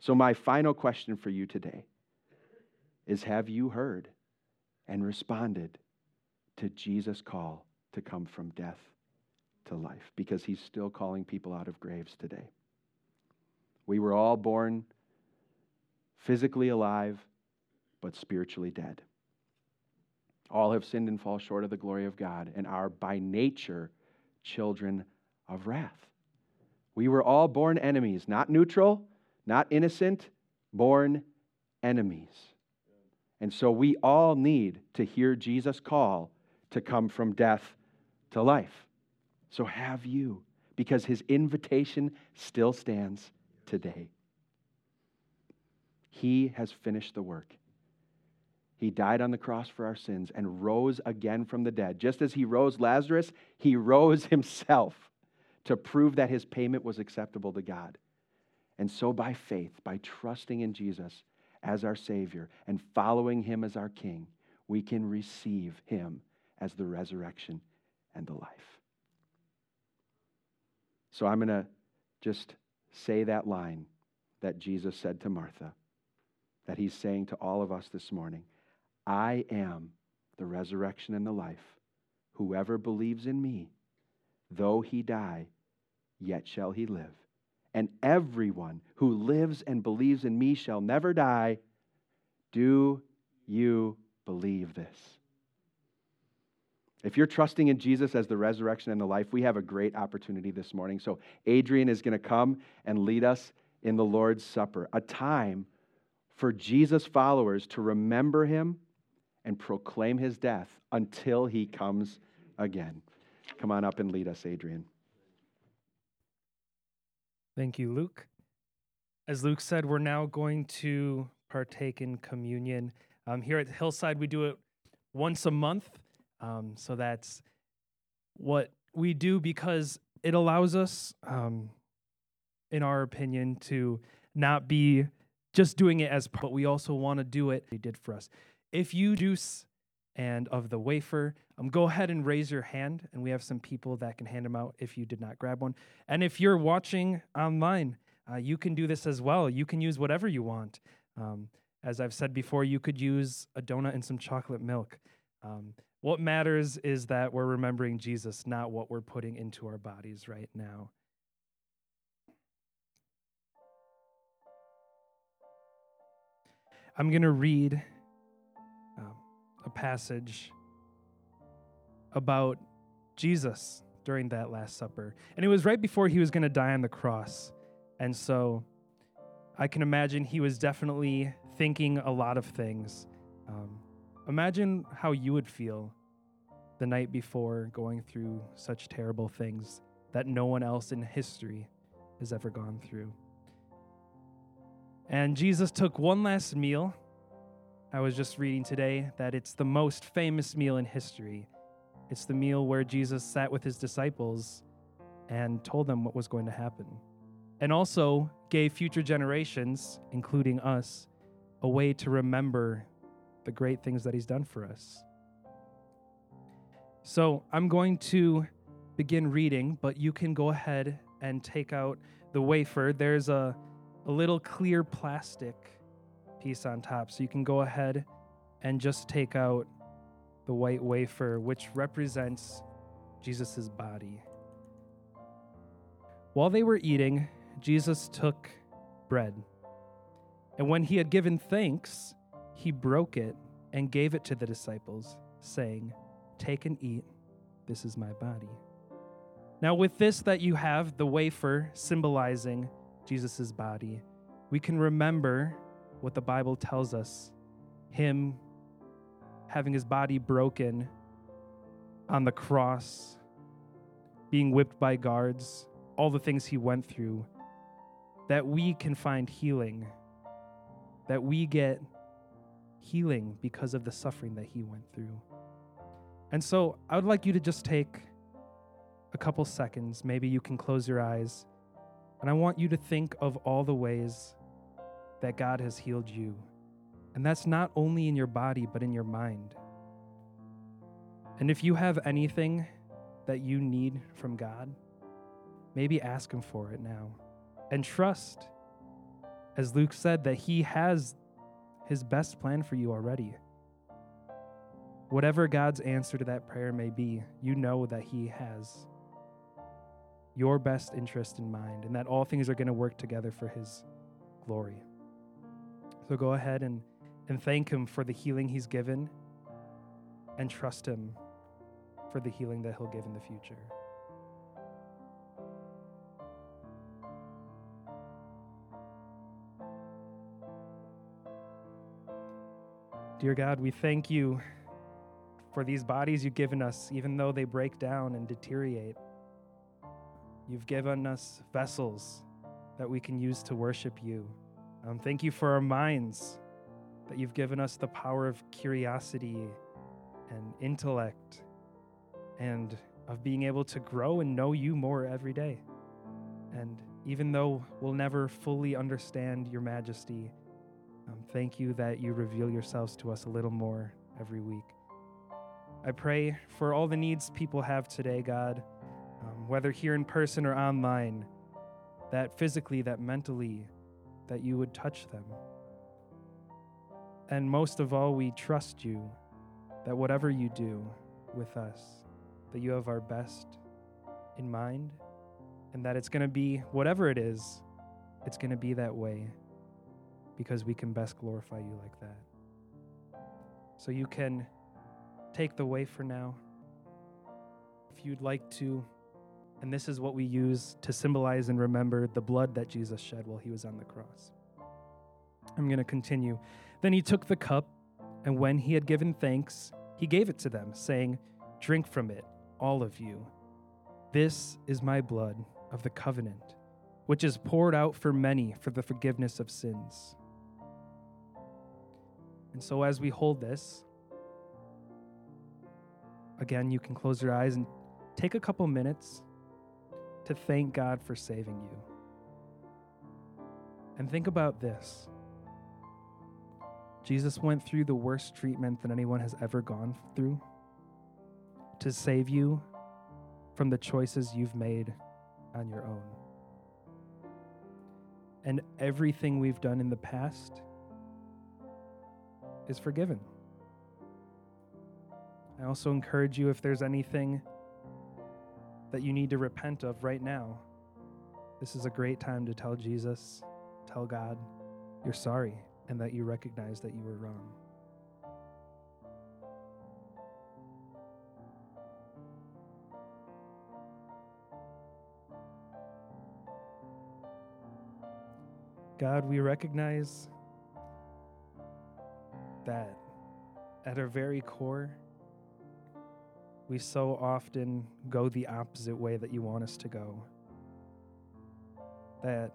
So, my final question for you today is Have you heard and responded to Jesus' call to come from death to life? Because he's still calling people out of graves today. We were all born physically alive but spiritually dead. All have sinned and fall short of the glory of God and are by nature children of wrath. We were all born enemies, not neutral, not innocent, born enemies. And so we all need to hear Jesus' call to come from death to life. So have you, because his invitation still stands today. He has finished the work. He died on the cross for our sins and rose again from the dead. Just as he rose Lazarus, he rose [laughs] himself to prove that his payment was acceptable to God. And so, by faith, by trusting in Jesus as our Savior and following him as our King, we can receive him as the resurrection and the life. So, I'm going to just say that line that Jesus said to Martha, that he's saying to all of us this morning I am the resurrection and the life. Whoever believes in me, though he die, yet shall he live. And everyone who lives and believes in me shall never die. Do you believe this? If you're trusting in Jesus as the resurrection and the life, we have a great opportunity this morning. So, Adrian is going to come and lead us in the Lord's Supper, a time for Jesus' followers to remember him and proclaim his death until he comes again. Come on up and lead us, Adrian. Thank you, Luke. As Luke said, we're now going to partake in communion. Um, here at Hillside, we do it once a month. Um, so that's what we do because it allows us, um, in our opinion, to not be just doing it as, part, but we also want to do it. He did for us. If you juice and of the wafer, um, go ahead and raise your hand, and we have some people that can hand them out if you did not grab one. And if you're watching online, uh, you can do this as well. You can use whatever you want. Um, as I've said before, you could use a donut and some chocolate milk. Um, what matters is that we're remembering Jesus, not what we're putting into our bodies right now. I'm going to read a passage about Jesus during that Last Supper. And it was right before he was going to die on the cross. And so I can imagine he was definitely thinking a lot of things. Um, imagine how you would feel the night before going through such terrible things that no one else in history has ever gone through. And Jesus took one last meal. I was just reading today that it's the most famous meal in history. It's the meal where Jesus sat with his disciples and told them what was going to happen. And also gave future generations, including us, a way to remember the great things that he's done for us. So I'm going to begin reading, but you can go ahead and take out the wafer. There's a, a little clear plastic piece on top. So you can go ahead and just take out the white wafer, which represents Jesus' body. While they were eating, Jesus took bread. And when he had given thanks, he broke it and gave it to the disciples, saying, Take and eat. This is my body. Now, with this that you have, the wafer symbolizing Jesus' body, we can remember what the Bible tells us Him having his body broken on the cross, being whipped by guards, all the things he went through, that we can find healing, that we get healing because of the suffering that he went through. And so I would like you to just take a couple seconds. Maybe you can close your eyes. And I want you to think of all the ways that God has healed you. And that's not only in your body, but in your mind. And if you have anything that you need from God, maybe ask Him for it now. And trust, as Luke said, that He has His best plan for you already. Whatever God's answer to that prayer may be, you know that He has your best interest in mind and that all things are going to work together for His glory. So go ahead and, and thank Him for the healing He's given and trust Him for the healing that He'll give in the future. Dear God, we thank you for these bodies you've given us, even though they break down and deteriorate. You've given us vessels that we can use to worship you. Um, thank you for our minds that you've given us the power of curiosity and intellect and of being able to grow and know you more every day. And even though we'll never fully understand your majesty, um, thank you that you reveal yourselves to us a little more every week. I pray for all the needs people have today, God, um, whether here in person or online, that physically, that mentally, that you would touch them. And most of all, we trust you that whatever you do with us, that you have our best in mind, and that it's going to be whatever it is, it's going to be that way because we can best glorify you like that. So you can take the way for now. If you'd like to, and this is what we use to symbolize and remember the blood that Jesus shed while he was on the cross. I'm going to continue. Then he took the cup, and when he had given thanks, he gave it to them, saying, Drink from it, all of you. This is my blood of the covenant, which is poured out for many for the forgiveness of sins. And so, as we hold this, again, you can close your eyes and take a couple minutes to thank God for saving you. And think about this Jesus went through the worst treatment that anyone has ever gone through to save you from the choices you've made on your own. And everything we've done in the past is forgiven. I also encourage you if there's anything that you need to repent of right now, this is a great time to tell Jesus, tell God, you're sorry and that you recognize that you were wrong. God, we recognize that at our very core, we so often go the opposite way that you want us to go. That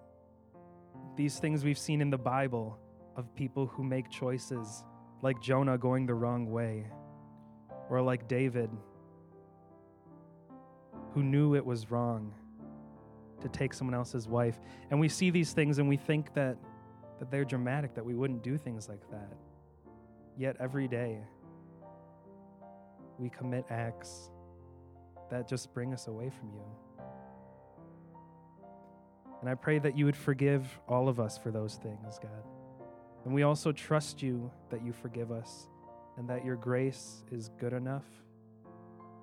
these things we've seen in the Bible of people who make choices, like Jonah going the wrong way, or like David, who knew it was wrong to take someone else's wife. And we see these things and we think that, that they're dramatic, that we wouldn't do things like that. Yet every day, we commit acts that just bring us away from you. And I pray that you would forgive all of us for those things, God. And we also trust you that you forgive us and that your grace is good enough.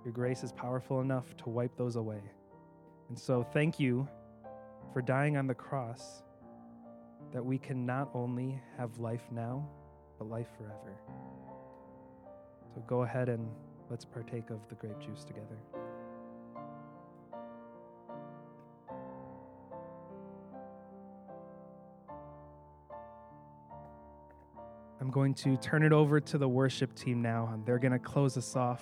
Your grace is powerful enough to wipe those away. And so, thank you for dying on the cross that we can not only have life now, but life forever. So, go ahead and let's partake of the grape juice together. I'm going to turn it over to the worship team now, and they're going to close us off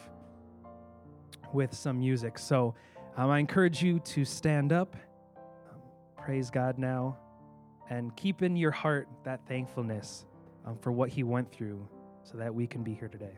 with some music. So um, I encourage you to stand up, um, praise God now, and keep in your heart that thankfulness um, for what He went through so that we can be here today.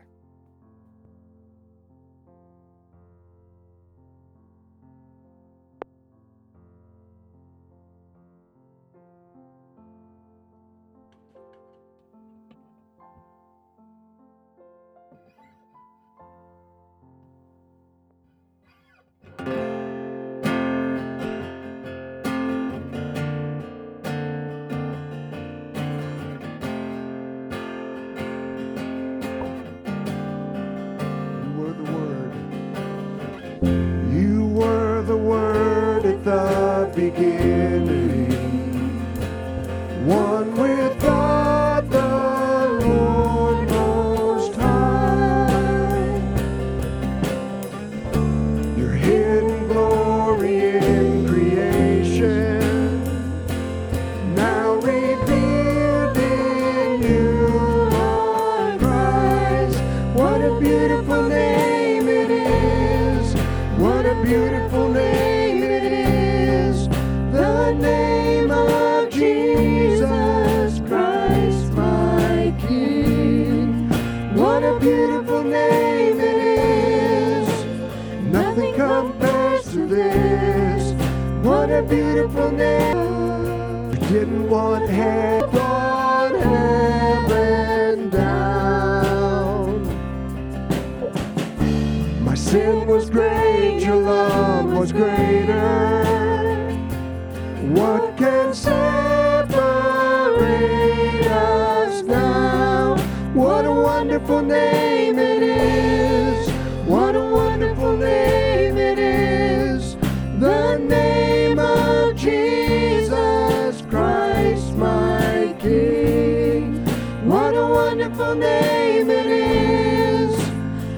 Us now? What a wonderful name it is. What a wonderful name it is. The name of Jesus Christ, my King. What a wonderful name it is.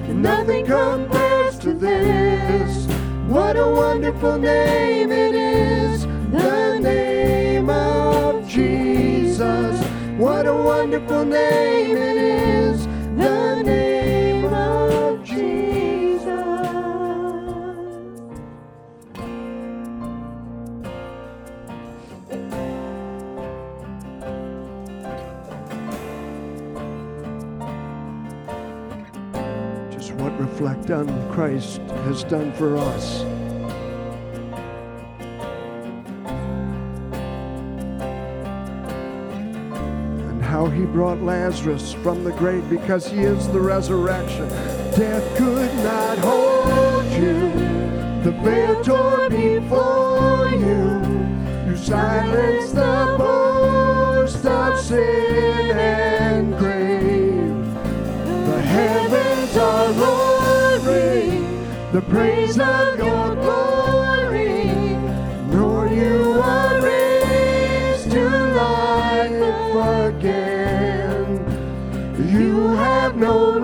And Nothing compares to this. What a wonderful name it is. Jesus. What a wonderful name it is. The name of Jesus. Just what reflect on Christ has done for us. He brought Lazarus from the grave because he is the resurrection. Death could not hold you, the veil tore before you. You silenced the boast of sin and grave. The heavens are roaring, the praise of your glory. No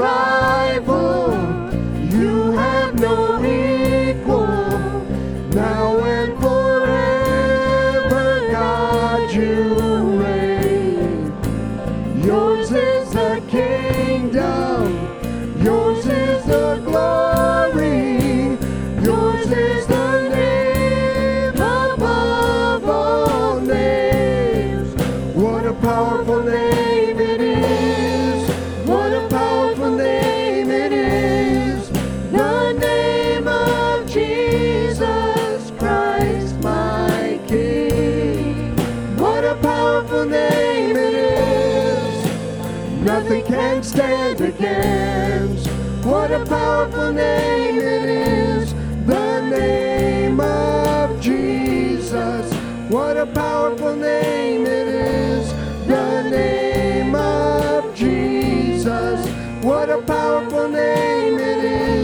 powerful name it is nothing can stand against. What a powerful name it is, the name of Jesus. What a powerful name it is, the name of Jesus. What a powerful name it is,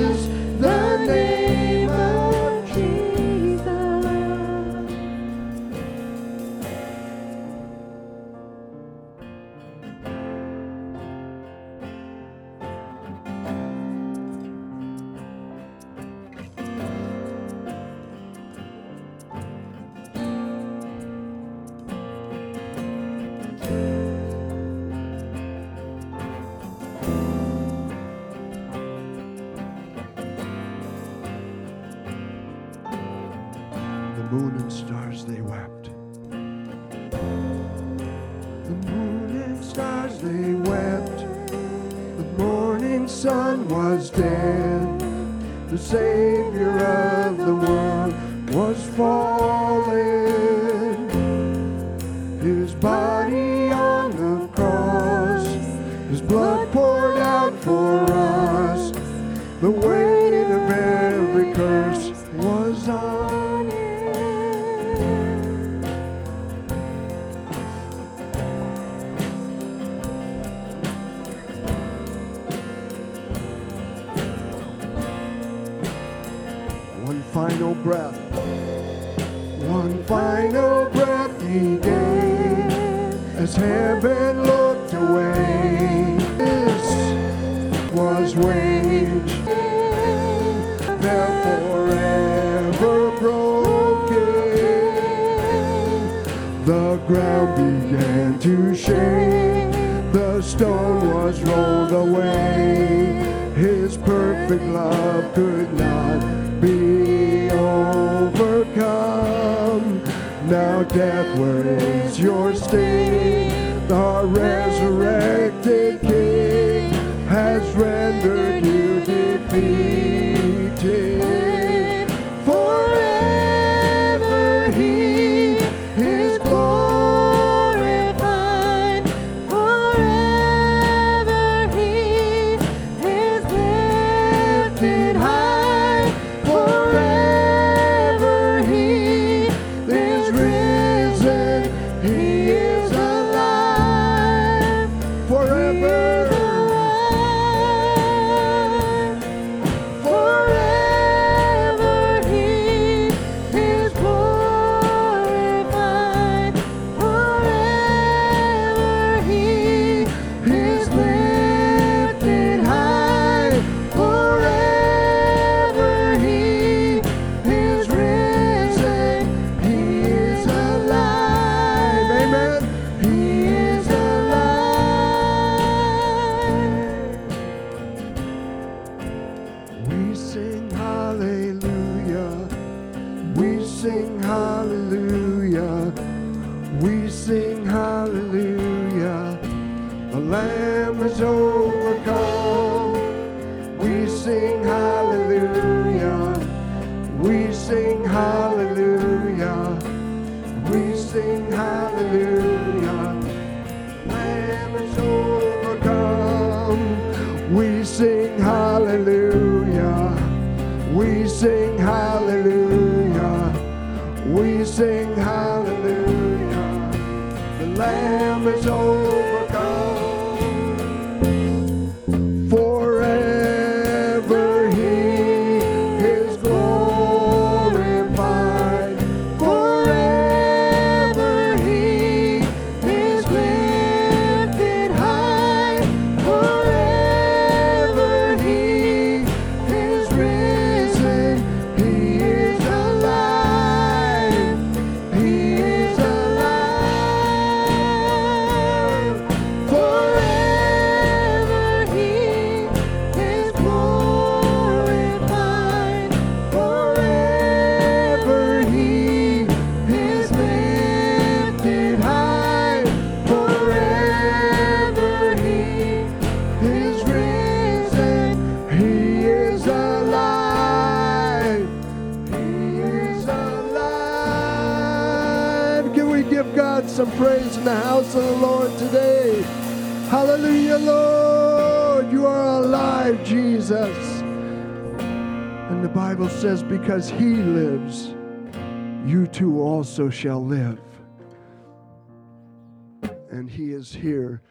where is your sting? The resurrected King has rendered you defeated. says, Because he lives, you too also shall live. And he is here.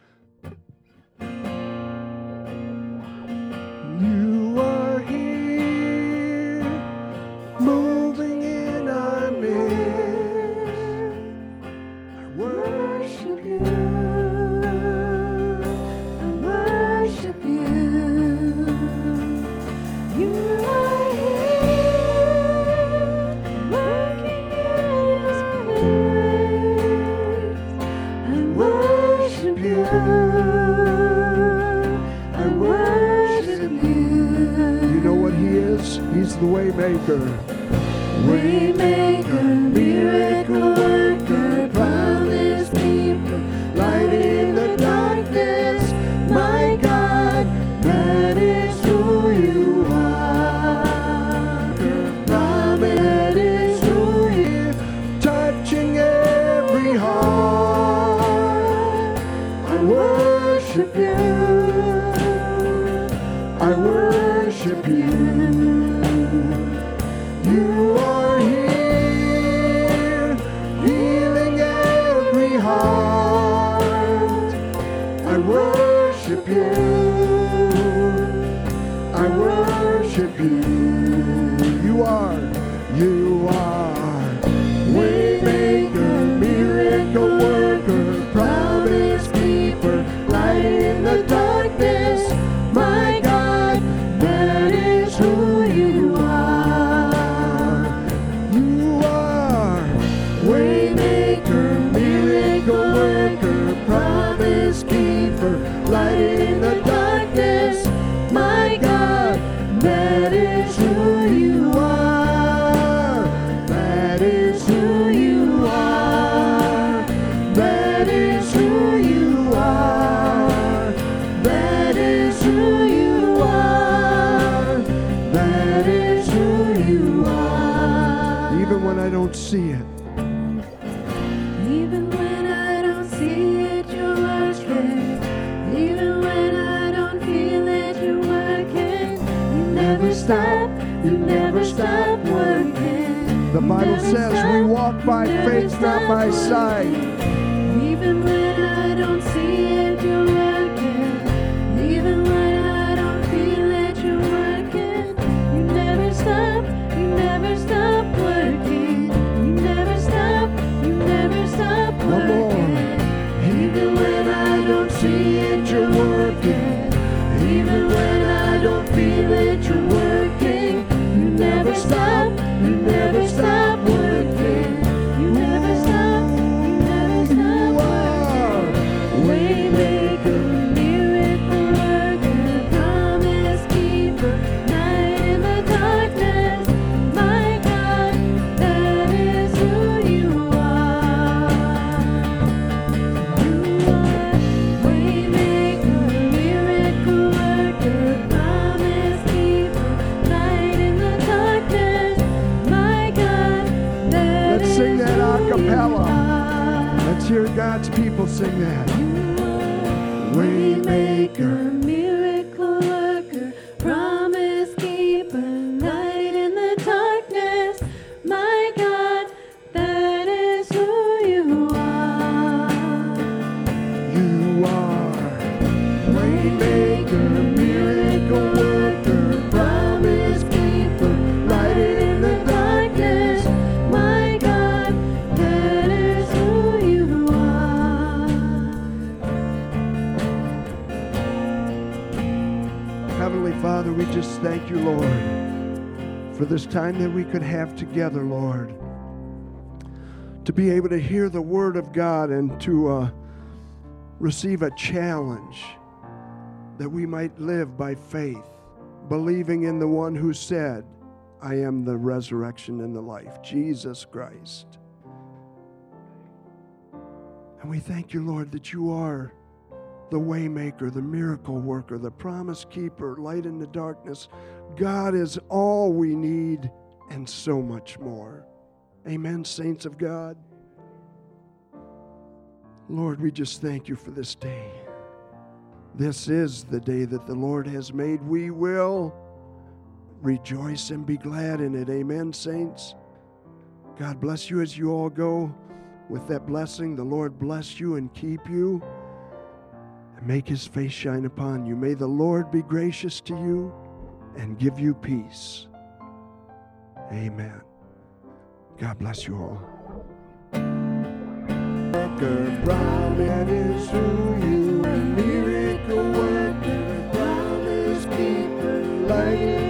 my side. Time that we could have together, Lord. To be able to hear the Word of God and to uh, receive a challenge that we might live by faith, believing in the one who said, I am the resurrection and the life, Jesus Christ. And we thank you, Lord, that you are the waymaker, the miracle worker, the promise keeper, light in the darkness. God is all we need and so much more. Amen, saints of God. Lord, we just thank you for this day. This is the day that the Lord has made. We will rejoice and be glad in it. Amen, saints. God bless you as you all go with that blessing. The Lord bless you and keep you and make his face shine upon you. May the Lord be gracious to you and give you peace. Amen. God bless you all. Worker you, miracle worker, promise keeper, light.